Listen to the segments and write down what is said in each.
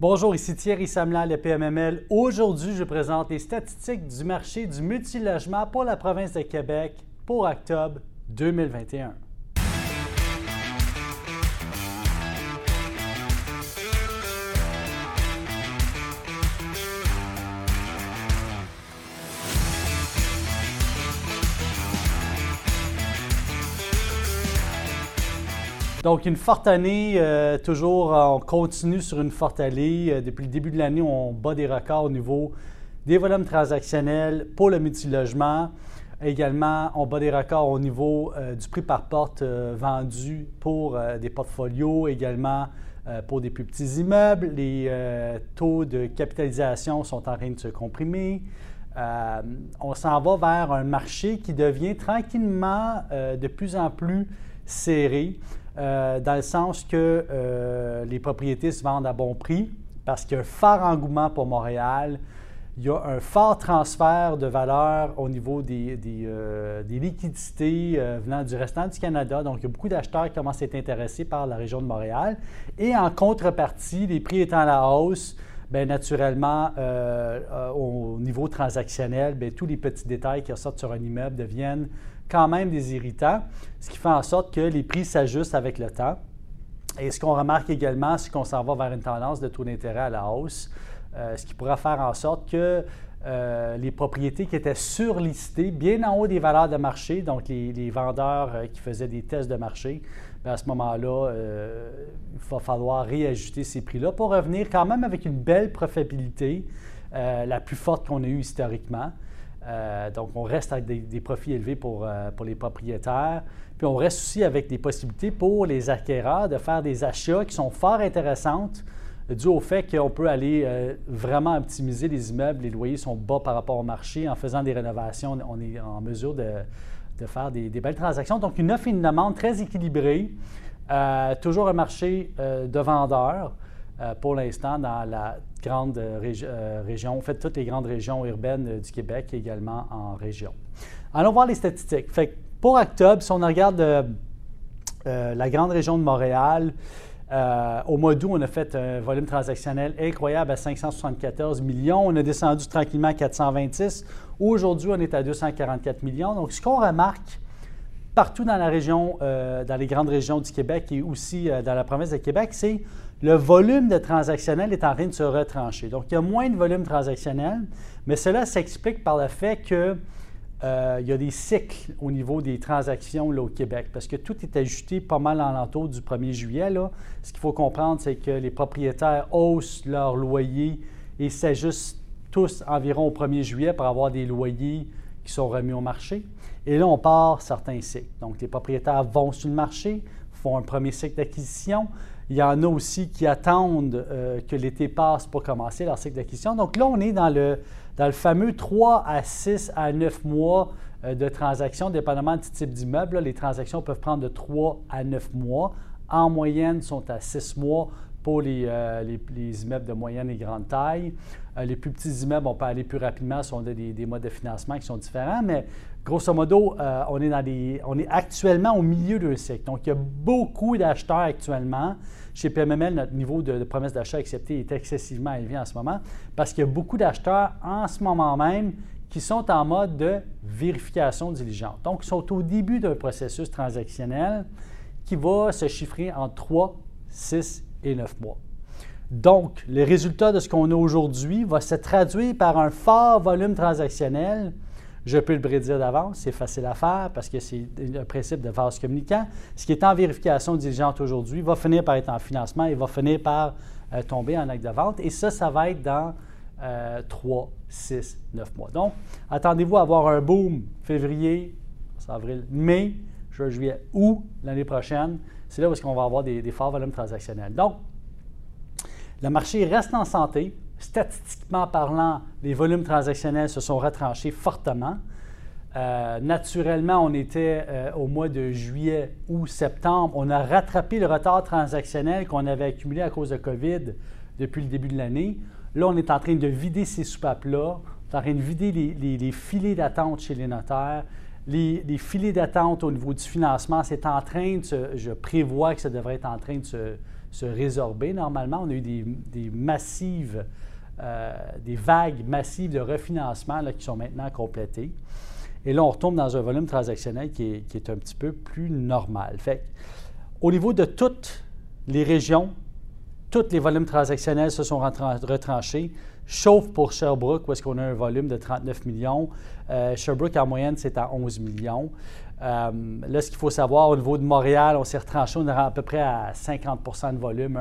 Bonjour, ici Thierry Samla, le PMML. Aujourd'hui, je présente les statistiques du marché du multilogement pour la province de Québec pour octobre 2021. Donc, une forte année, euh, toujours, on continue sur une forte allée. Euh, depuis le début de l'année, on bat des records au niveau des volumes transactionnels pour le multilogement. Également, on bat des records au niveau euh, du prix par porte vendu pour des portfolios, également pour des plus petits immeubles. Les taux de capitalisation sont en train de se comprimer. on s'en va vers un marché qui devient tranquillement de plus en plus serré. Euh, dans le sens que euh, les propriétés se vendent à bon prix parce qu'il y a un fort engouement pour Montréal. Il y a un fort transfert de valeur au niveau des, euh, liquidités venant du restant du Canada. Donc, il y a beaucoup d'acheteurs qui commencent à être intéressés par la région de Montréal. Et en contrepartie, les prix étant à la hausse, bien, naturellement, au niveau transactionnel, bien, tous les petits détails qui ressortent sur un immeuble deviennent quand même des irritants, ce qui fait en sorte que les prix s'ajustent avec le temps. Et ce qu'on remarque également, c'est qu'on s'en va vers une tendance de taux d'intérêt à la hausse, euh, ce qui pourra faire en sorte que euh, les propriétés qui étaient surlistées, bien en haut des valeurs de marché, donc les, vendeurs euh, qui faisaient des tests de marché, ben, à ce moment-là, il va falloir réajuster ces prix-là pour revenir quand même avec une belle profitabilité, la plus forte qu'on a eue historiquement. Euh, donc, on reste avec des, profits élevés euh, pour, les propriétaires. Puis, on reste aussi avec des possibilités pour les acquéreurs de faire des achats qui sont fort intéressantes dû au fait qu'on peut aller euh, vraiment optimiser les immeubles. Les loyers sont bas par rapport au marché. En faisant des rénovations, on est en mesure de, faire des, belles transactions. Donc, une offre et une demande très équilibrée. toujours un marché de vendeurs. Euh, pour l'instant dans la grande euh, euh, région, en fait, toutes les grandes régions urbaines du Québec également en région. Allons voir les statistiques. Fait pour octobre, si on regarde la grande région de Montréal, au mois d'août, on a fait un volume transactionnel incroyable à 574 millions. On a descendu tranquillement à 426. Aujourd'hui, on est à 244 millions. Donc, ce qu'on remarque partout dans la région, dans les grandes régions du Québec et aussi dans la province de Québec, c'est le volume de transactionnel est en train de se retrancher. Donc, il y a moins de volume transactionnel, mais cela s'explique par le fait qu'il euh, y a des cycles au niveau des transactions au Québec, parce que tout est ajusté pas mal en l'entour du 1er juillet. Ce qu'il faut comprendre, c'est que les propriétaires haussent leur loyer et s'ajustent tous environ au 1er juillet pour avoir des loyers qui sont remis au marché. Et là, on part certains cycles. Donc, les propriétaires vont sur le marché, font un premier cycle d'acquisition. Il y en a aussi qui attendent euh, que l'été passe pour commencer leur cycle d'acquisition. Donc là, on est dans le, dans le fameux 3 à 6 à 9 mois euh, de transactions, dépendamment du type d'immeuble. Les transactions peuvent prendre de 3 à 9 mois. En moyenne, sont à 6 mois pour euh, les, les, immeubles de moyenne et grande taille. les plus petits immeubles, on peut aller plus rapidement, sont des, des, modes de financement qui sont différents, mais grosso modo, on, est dans on est actuellement au milieu d'un cycle. Donc, il y a beaucoup d'acheteurs actuellement chez PMML, notre niveau de, promesse d'achat accepté est excessivement élevé en ce moment parce qu'il y a beaucoup d'acheteurs en ce moment même qui sont en mode de vérification diligente. Donc, ils sont au début d'un processus transactionnel qui va se chiffrer en 3, 6 et 9 mois. Donc, le résultat de ce qu'on a aujourd'hui va se traduire par un fort volume transactionnel je peux le prédire d'avance, c'est facile à faire parce que c'est le principe de vase communicant. Ce qui est en vérification diligente aujourd'hui va finir par être en financement et va finir par euh, tomber en acte de vente. Et ça, ça va être dans 3, 6, 9 mois. Donc, attendez-vous à avoir un boom février, avril, mai, juin, juillet, août l'année prochaine. C'est là où on va avoir des forts volumes transactionnels. Donc, le marché reste en santé statistiquement parlant, les volumes transactionnels se sont retranchés fortement. Euh, naturellement, on était euh, au mois de juillet ou septembre. On a rattrapé le retard transactionnel qu'on avait accumulé à cause de COVID depuis le début de l'année. Là, on est en train de vider ces soupapes-là. On est en train de vider les, filets d'attente chez les notaires. Les, filets d'attente au niveau du financement, c'est en train de se, je prévois que ça devrait être en train de se, résorber. Normalement, on a eu des, massives, des vagues massives de refinancement là, qui sont maintenant complétées. Et là, on retombe dans un volume transactionnel qui est, un petit peu plus normal. Fait au niveau de toutes les régions, tous les volumes transactionnels se sont retranchés, sauf pour Sherbrooke, où est-ce qu'on a un volume de 39 millions. Euh, Sherbrooke, en moyenne, c'est à 11 millions. Euh, là, ce qu'il faut savoir, au niveau de Montréal, on s'est retranché, on est à peu près à 50% de volume,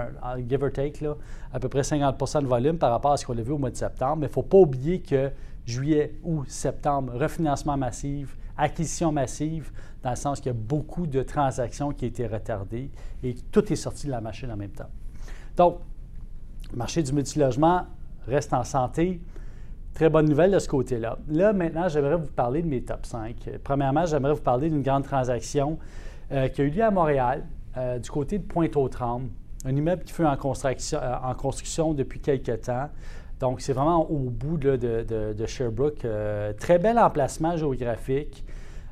give or take, là, à peu près 50% de volume par rapport à ce qu'on a vu au mois de septembre. Mais il ne faut pas oublier que juillet, août, septembre, refinancement massif, acquisition massive, dans le sens qu'il y a beaucoup de transactions qui ont été retardées et tout est sorti de la machine en même temps. Donc, le marché du multilogement reste en santé. Très bonne nouvelle de ce côté-là. Là, maintenant, j'aimerais vous parler de mes top 5. Premièrement, j'aimerais vous parler d'une grande transaction euh, qui a eu lieu à Montréal, euh, du côté de Pointe-aux-Trembles, un immeuble qui fait en construction, euh, depuis quelques temps. Donc, c'est vraiment au bout de, Sherbrooke. très bel emplacement géographique.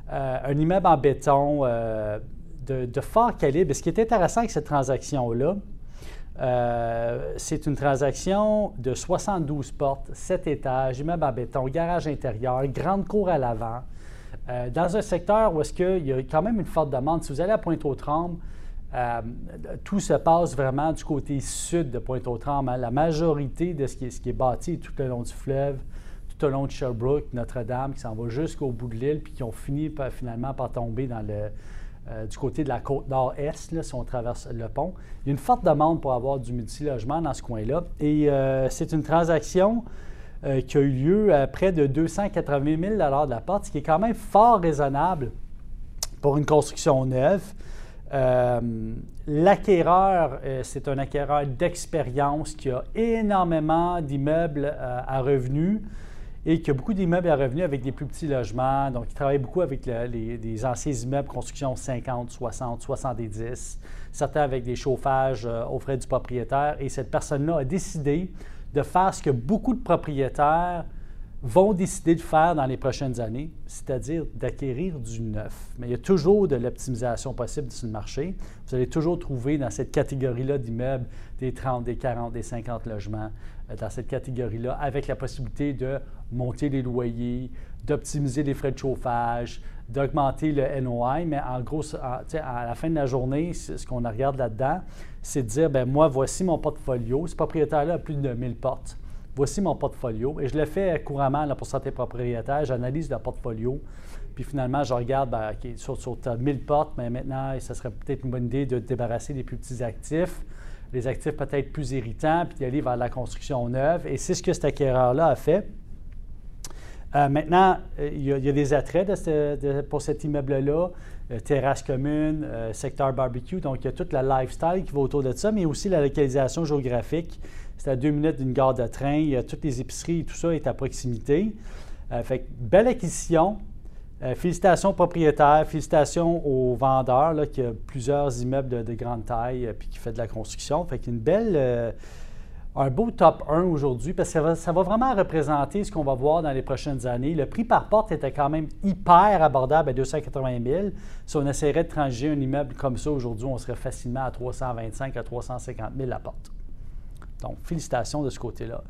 un immeuble en béton de, de, fort calibre. Et ce qui est intéressant avec cette transaction-là, euh, c'est une transaction de 72 portes, 7 étages, immeuble en béton, garage intérieur, grande cour à l'avant, euh, dans un secteur où est-ce y a quand même une forte demande. Si vous allez à Pointe-aux-Trembles, euh, tout se passe vraiment du côté sud de Pointe-aux-Trembles. Hein. La majorité de ce qui, est, ce qui est bâti tout le long du fleuve, tout le long de Sherbrooke, Notre-Dame, qui s'en va jusqu'au bout de l'île, puis qui ont fini finalement par tomber dans le, euh, du côté de la côte nord-est, si on traverse le pont. Il y a une forte demande pour avoir du multilogement dans ce coin-là. Et euh, c'est une transaction euh, qui a eu lieu à près de 280 000 de la porte, ce qui est quand même fort raisonnable pour une construction neuve. l'acquéreur, c'est un acquéreur d'expérience qui a énormément d'immeubles à revenus et qui a beaucoup d'immeubles à revenus avec des plus petits logements. Donc, il travaille beaucoup avec les, anciens immeubles, construction 50, 60, 70, certains avec des chauffages euh, aux frais du propriétaire. Et cette personne-là a décidé de faire ce que beaucoup de propriétaires vont décider de faire dans les prochaines années, c'est-à-dire d'acquérir du neuf. Mais il y a toujours de l'optimisation possible sur le marché. Vous allez toujours trouver dans cette catégorie-là d'immeubles des 30, des 40, des 50 logements, euh, dans cette catégorie-là, avec la possibilité de monter les loyers, d'optimiser les frais de chauffage, d'augmenter le NOI. Mais en gros, à la fin de la journée, ce qu'on regarde là-dedans, c'est de dire, ben moi, voici mon portfolio. Ce propriétaire-là a plus de 1000 portes voici mon portfolio. Et je le fais couramment là, pour certains propriétaires. J'analyse le portfolio. Puis finalement, je regarde, ben, sur, sur 1000 portes, mais maintenant, ça serait peut-être une bonne idée de débarrasser des plus petits actifs, les actifs peut-être plus irritants, puis d'aller vers la construction neuve. Et c'est ce que cet acquéreur-là a fait. Euh, maintenant, euh, il y, a, des attraits pour cet immeuble-là, terrasse commune, secteur barbecue, donc il y a toute la lifestyle qui va autour de ça, mais aussi la localisation géographique. C'est à deux minutes d'une gare de train. Il y a toutes les épiceries et tout ça est à proximité. Euh, fait belle acquisition. Euh, félicitations aux propriétaires, félicitations aux vendeurs là, qui a plusieurs immeubles de, grande taille et euh, qui fait de la construction. Fait qu'une belle, un beau top 1 aujourd'hui parce que ça va, vraiment représenter ce qu'on va voir dans les prochaines années. Le prix par porte était quand même hyper abordable à 280 000. Si on essaierait de transiger un immeuble comme ça aujourd'hui, on serait facilement à 325 à 350 000 la porte. Donc, félicitations de ce côté-là.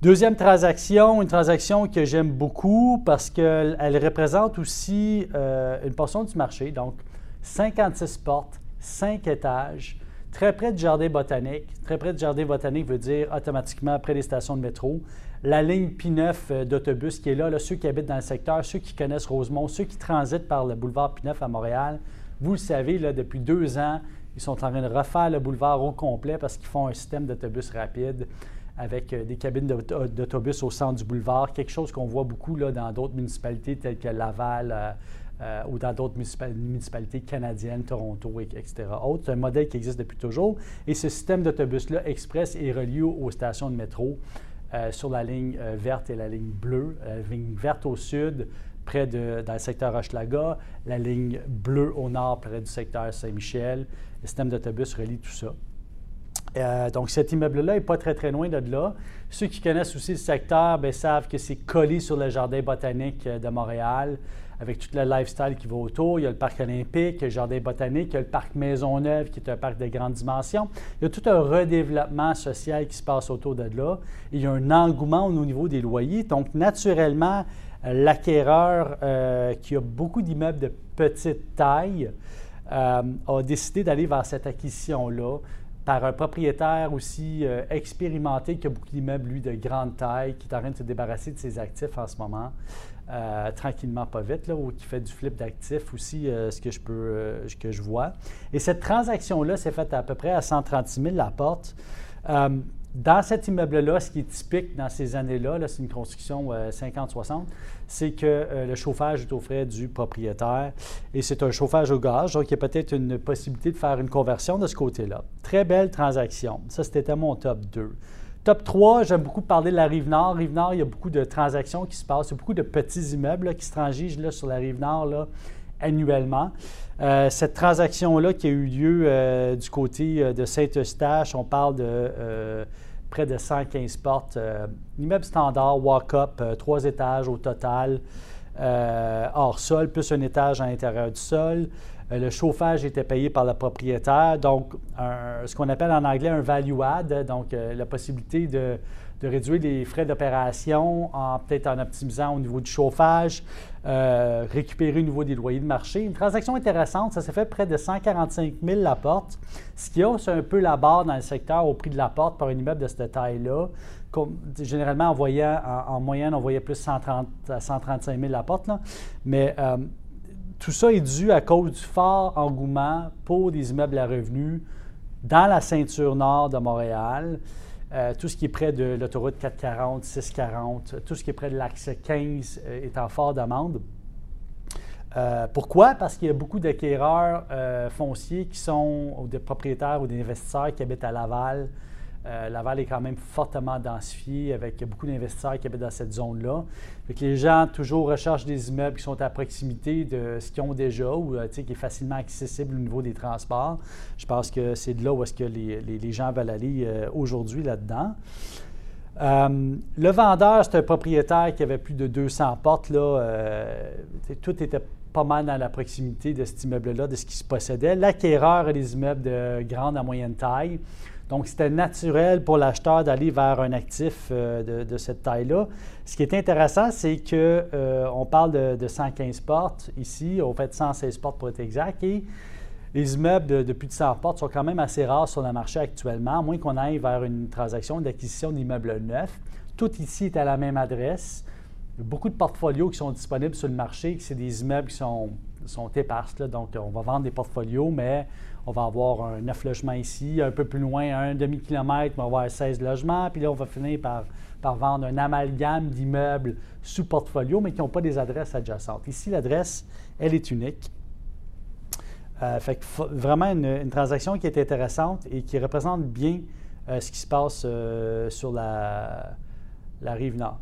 Deuxième transaction, une transaction que j'aime beaucoup parce qu'elle représente aussi euh, une portion du marché. Donc, 56 portes, 5 étages, très près du jardin botanique. Très près du jardin botanique veut dire automatiquement près des stations de métro. La ligne P9 euh, d'autobus qui est là, là, ceux qui habitent dans le secteur, ceux qui connaissent Rosemont, ceux qui transitent par le boulevard P9 à Montréal, vous le savez, là, depuis deux ans, ils sont en train de refaire le boulevard au complet parce qu'ils font un système d'autobus rapide avec euh, des cabines d'autobus au centre du boulevard, quelque chose qu'on voit beaucoup là, dans d'autres municipalités telles que Laval euh, euh, ou dans d'autres municipalités canadiennes, Toronto, etc. C'est un modèle qui existe depuis toujours. Et ce système d'autobus-là express est relié aux stations de métro sur la ligne verte et la ligne bleue. La ligne verte au sud, près de, dans le secteur Hochelaga, la ligne bleue au nord, près du secteur Saint-Michel. Le système d'autobus relie tout ça. Euh, donc, cet immeuble-là n'est pas très, très loin de là. Ceux qui connaissent aussi le secteur ben, savent que c'est collé sur le jardin botanique euh, de Montréal, avec tout le lifestyle qui va autour. Il y a le parc olympique, le jardin botanique, il y a le parc Maisonneuve, qui est un parc de grande dimension. Il y a tout un redéveloppement social qui se passe autour de là. il y a un engouement au niveau des loyers. Donc, naturellement, l'acquéreur, euh, qui a beaucoup d'immeubles de petite taille, a décidé d'aller vers cette acquisition-là par un propriétaire aussi euh, expérimenté qui a beaucoup d'immeubles, lui, de grande taille, qui est en train de se débarrasser de ses actifs en ce moment, euh, tranquillement, pas vite, là, ou qui fait du flip d'actifs aussi, euh, ce que je peux, que je vois. Et cette transaction-là s'est faite à peu près à 136 000 la porte. Dans cet immeuble-là, ce qui est typique dans ces années-là, -là, c'est une construction 50-60, c'est que euh, le chauffage est au frais du propriétaire et c'est un chauffage au gaz, donc il y a peut-être une possibilité de faire une conversion de ce côté-là. Très belle transaction. Ça, c'était mon top 2. Top 3, j'aime beaucoup parler de la Rive-Nord. Rive-Nord, il y a beaucoup de transactions qui se passent. Il y a beaucoup de petits immeubles qui se transigent là, sur la Rive-Nord annuellement. Euh, cette transaction-là qui a eu lieu euh, du côté de Saint-Eustache, on parle de près de 115 portes. Euh, immeuble standard, walk-up, euh, trois étages au total, euh, hors sol, plus un étage à l'intérieur du sol. Le chauffage était payé par le propriétaire, donc ce qu'on appelle en anglais un value add, donc la possibilité de de réduire les frais d'opération, en, peut-être en optimisant au niveau du chauffage, euh, récupérer au niveau des loyers de marché. Une transaction intéressante, ça s'est fait près de 145 000 la porte, ce qui hausse un peu la barre dans le secteur au prix de la porte par un immeuble de cette taille-là. généralement, en, moyenne, on voyait plus 130 à 135 000 la porte, mais euh, tout ça est dû à cause du fort engouement pour des immeubles à revenus dans la ceinture nord de Montréal. Euh, tout ce qui est près de l'autoroute 440, 640, tout ce qui est près de l'axe 15 euh, est en fort demande. Euh, pourquoi? Parce qu'il y a beaucoup d'acquéreurs fonciers qui sont des propriétaires ou des investisseurs qui habitent à Laval, euh, Laval est quand même fortement densifié avec beaucoup d'investisseurs qui habitent dans cette zone-là. les gens toujours recherchent des immeubles qui sont à proximité de ce qu'ils ont déjà ou euh, qui est facilement accessible au niveau des transports. Je pense que c'est de là où est-ce que les, gens veulent aller euh, aujourd'hui là-dedans. le vendeur, c'est un propriétaire qui avait plus de 200 portes. Là, tout était pas mal dans la proximité de cet immeuble-là, de ce qui se possédait. L'acquéreur a des immeubles de grande à moyenne taille. Donc, c'était naturel pour l'acheteur d'aller vers un actif euh, de, cette taille-là. Ce qui est intéressant, c'est qu'on euh, parle de, 115 portes ici, on fait 116 portes pour être exact, et les immeubles de, plus de 100 portes sont quand même assez rares sur le marché actuellement, à moins qu'on aille vers une transaction d'acquisition d'immeubles neufs. Tout ici est à la même adresse. Il y a beaucoup de portfolios qui sont disponibles sur le marché, c'est des immeubles qui sont, sont éparses, donc on va vendre des portfolios, mais on va avoir un 9 logements ici, un peu plus loin, un demi-kilomètre, on va avoir 16 logements, puis là, on va finir par, par vendre un amalgame d'immeubles sous portfolio, mais qui n'ont pas des adresses adjacentes. Ici, l'adresse, elle est unique. Euh, fait que vraiment une, transaction qui est intéressante et qui représente bien euh, ce qui se passe euh, sur la, la, rive nord.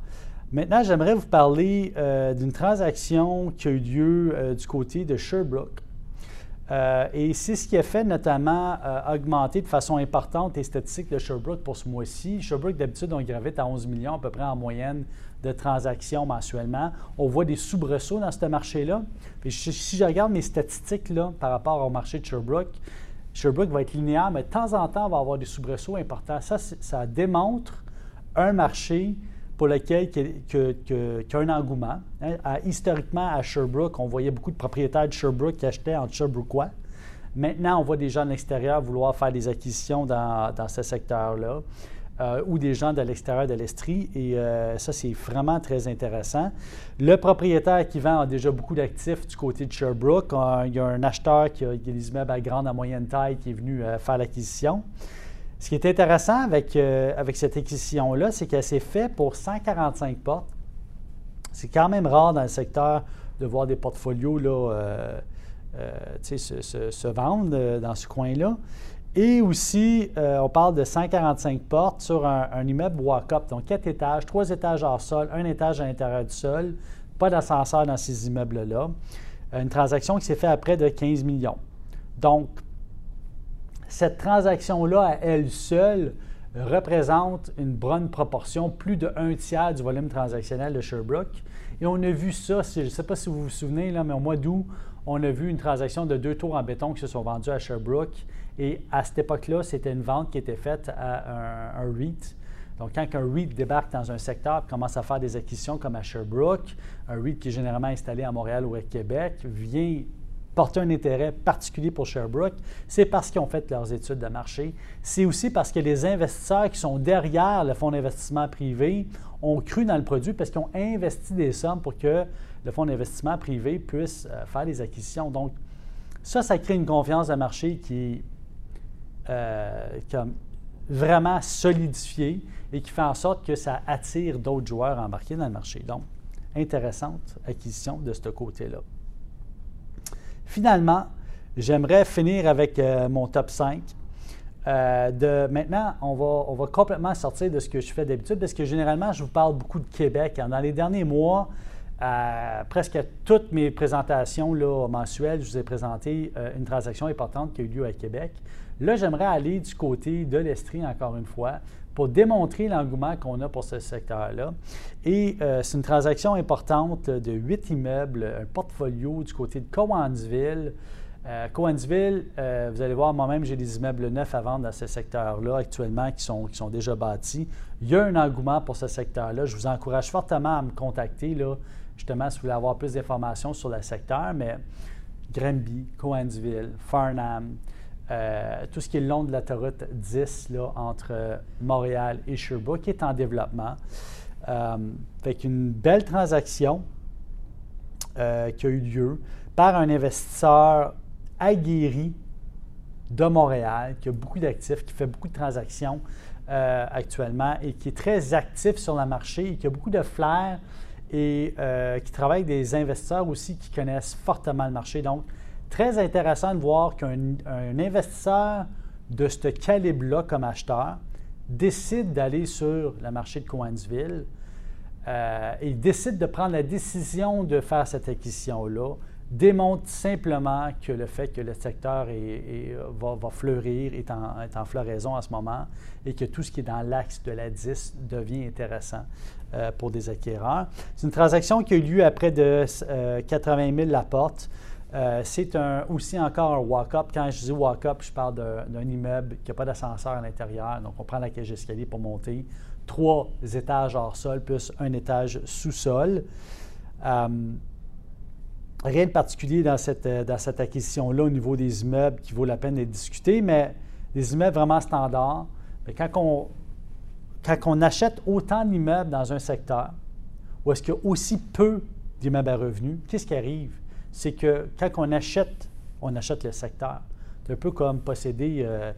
Maintenant, j'aimerais vous parler d'une transaction qui a eu lieu du côté de Sherbrooke. Euh, et c'est ce qui a fait notamment euh, augmenter de façon importante les statistiques de Sherbrooke pour ce mois-ci. Sherbrooke, d'habitude, on gravite à 11 millions à peu près en moyenne de transactions mensuellement. On voit des soubresauts dans ce marché-là. Si je regarde mes statistiques là, par rapport au marché de Sherbrooke, Sherbrooke va être linéaire, mais de temps en temps, on va avoir des soubresauts importants. Ça, ça démontre un marché pour lequel y a un engouement. Hein. historiquement, à Sherbrooke, on voyait beaucoup de propriétaires de Sherbrooke qui achetaient en Sherbrookeois. Maintenant, on voit des gens de l'extérieur vouloir faire des acquisitions dans, ce secteur-là. Euh, ou des gens de l'extérieur de l'Estrie. Et euh, ça, c'est vraiment très intéressant. Le propriétaire qui vend a déjà beaucoup d'actifs du côté de Sherbrooke. il y a un acheteur qui a, des immeubles à grande, à moyenne taille qui est venu euh, faire l'acquisition. Ce qui est intéressant avec, euh, avec cette acquisition-là, c'est qu'elle s'est faite pour 145 portes. C'est quand même rare dans le secteur de voir des portfolios là, euh, euh, se, vendre dans ce coin-là. Et aussi, on parle de 145 portes sur un, immeuble walk-up, donc quatre étages, trois étages hors sol, un étage à l'intérieur du sol, pas d'ascenseur dans ces immeubles-là. Une transaction qui s'est faite à près de 15 millions. Donc, cette transaction-là, à elle seule, représente une bonne proportion, plus de un tiers du volume transactionnel de Sherbrooke. Et on a vu ça, je ne sais pas si vous vous souvenez, là, mais au mois d'août, on a vu une transaction de deux tours en béton qui se sont vendus à Sherbrooke. Et à cette époque-là, c'était une vente qui était faite à un, REIT. Donc, quand un REIT débarque dans un secteur et commence à faire des acquisitions comme à Sherbrooke, un REIT qui est généralement installé à Montréal ou à Québec, vient porter un intérêt particulier pour Sherbrooke, c'est parce qu'ils ont fait leurs études de marché. C'est aussi parce que les investisseurs qui sont derrière le fonds d'investissement privé ont cru dans le produit parce qu'ils ont investi des sommes pour que le fonds d'investissement privé puisse euh, faire des acquisitions. Donc, ça, ça crée une confiance de marché qui est euh, vraiment solidifiée et qui fait en sorte que ça attire d'autres joueurs embarqués dans le marché. Donc, intéressante acquisition de ce côté-là. Finalement, j'aimerais finir avec euh, mon top 5. Euh, de, maintenant, on va, on va complètement sortir de ce que je fais d'habitude parce que généralement, je vous parle beaucoup de Québec. Dans les derniers mois, euh, presque toutes mes présentations là, mensuelles, je vous ai présenté une transaction importante qui a eu lieu à Québec. Là, j'aimerais aller du côté de l'Estrie, encore une fois, pour démontrer l'engouement qu'on a pour ce secteur-là. Et euh, c'est une transaction importante de huit immeubles, un portfolio du côté de Cowansville. Euh, Cowansville, euh, vous allez voir, moi-même, j'ai des immeubles neufs à vendre dans ce secteur-là actuellement qui sont, qui sont déjà bâtis. Il y a un engouement pour ce secteur-là. Je vous encourage fortement à me contacter, là, justement, si vous voulez avoir plus d'informations sur le secteur. Mais Granby, Cowansville, Farnham, euh, tout ce qui est le long de l'autoroute 10 là, entre Montréal et Sherbrooke qui est en développement. Euh, une belle transaction euh, qui a eu lieu par un investisseur aguerri de Montréal, qui a beaucoup d'actifs, qui fait beaucoup de transactions euh, actuellement et qui est très actif sur le marché qui a beaucoup de flair et qui travaille avec des investisseurs aussi qui connaissent fortement le marché. Donc, très intéressant de voir qu'un investisseur de ce calibre-là comme acheteur décide d'aller sur le marché de Coansville euh, et décide de prendre la décision de faire cette acquisition-là, démontre simplement que le fait que le secteur va, fleurir, est en, floraison en ce moment, et que tout ce qui est dans l'axe de la 10 devient intéressant euh, pour des acquéreurs. C'est une transaction qui a eu lieu à près de 80 000 la porte. Euh, c'est aussi encore un walk-up. Quand je dis walk-up, je parle d'un immeuble qui n'a pas d'ascenseur à l'intérieur. Donc, on prend la cage d'escalier pour monter. Trois étages hors sol plus un étage sous-sol. Euh, rien de particulier dans cette, dans cette acquisition-là au niveau des immeubles qui vaut la peine d'être discuté, mais des immeubles vraiment standards. quand, on, quand on achète autant d'immeubles dans un secteur, où est-ce qu'il y a aussi peu d'immeubles à revenus, qu'est-ce qui arrive? C'est que quand on achète, on achète le secteur. C'est un peu comme posséder euh,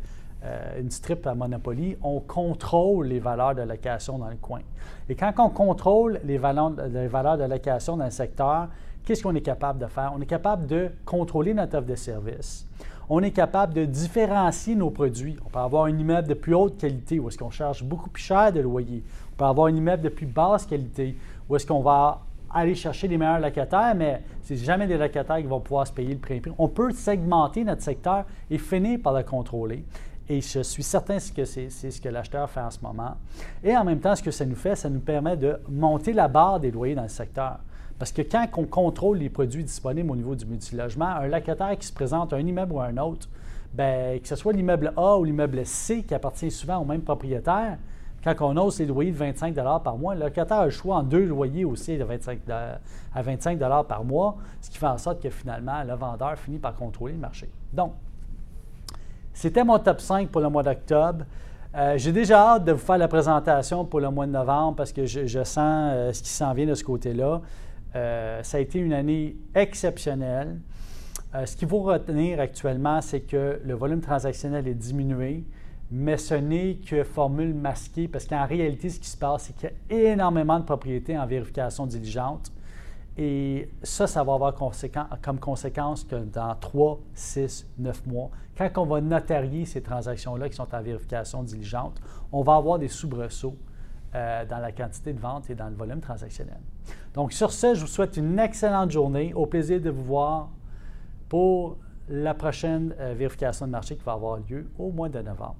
euh, une strip à Monopoly, on contrôle les valeurs de location dans le coin. Et quand on contrôle les valeurs, de location dans le secteur, qu'est-ce qu'on est capable de faire? On est capable de contrôler notre offre de service. On est capable de différencier nos produits. On peut avoir un immeuble de plus haute qualité où est-ce qu'on charge beaucoup plus cher de loyer. On peut avoir un immeuble de plus basse qualité où est-ce qu'on va aller chercher les meilleurs locataires, mais c'est jamais des locataires qui vont pouvoir se payer le prix. On peut segmenter notre secteur et finir par le contrôler. Et je suis certain que c'est ce que l'acheteur fait en ce moment. Et en même temps, ce que ça nous fait, ça nous permet de monter la barre des loyers dans le secteur. Parce que quand on contrôle les produits disponibles au niveau du multilogement, un locataire qui se présente à un immeuble ou à un autre, bien, que ce soit l'immeuble A ou l'immeuble C qui appartient souvent au même propriétaire, quand on hausse les loyers de 25 par mois, le locataire a le choix en deux loyers aussi de 25 à 25 par mois, ce qui fait en sorte que finalement, le vendeur finit par contrôler le marché. Donc, c'était mon top 5 pour le mois d'octobre. Euh, j'ai déjà hâte de vous faire la présentation pour le mois de novembre parce que je, sens euh, ce qui s'en vient de ce côté-là. Euh, ça a été une année exceptionnelle. ce qu'il faut retenir actuellement, c'est que le volume transactionnel est diminué mais ce n'est que formule masquée parce qu'en réalité, ce qui se passe, c'est qu'il y a énormément de propriétés en vérification diligente. Et ça, ça va avoir comme conséquence que dans 3, 6, 9 mois, quand on va notarier ces transactions-là qui sont en vérification diligente, on va avoir des soubresauts euh, dans la quantité de vente et dans le volume transactionnel. Donc, sur ce, je vous souhaite une excellente journée. Au plaisir de vous voir pour la prochaine vérification de marché qui va avoir lieu au mois de novembre.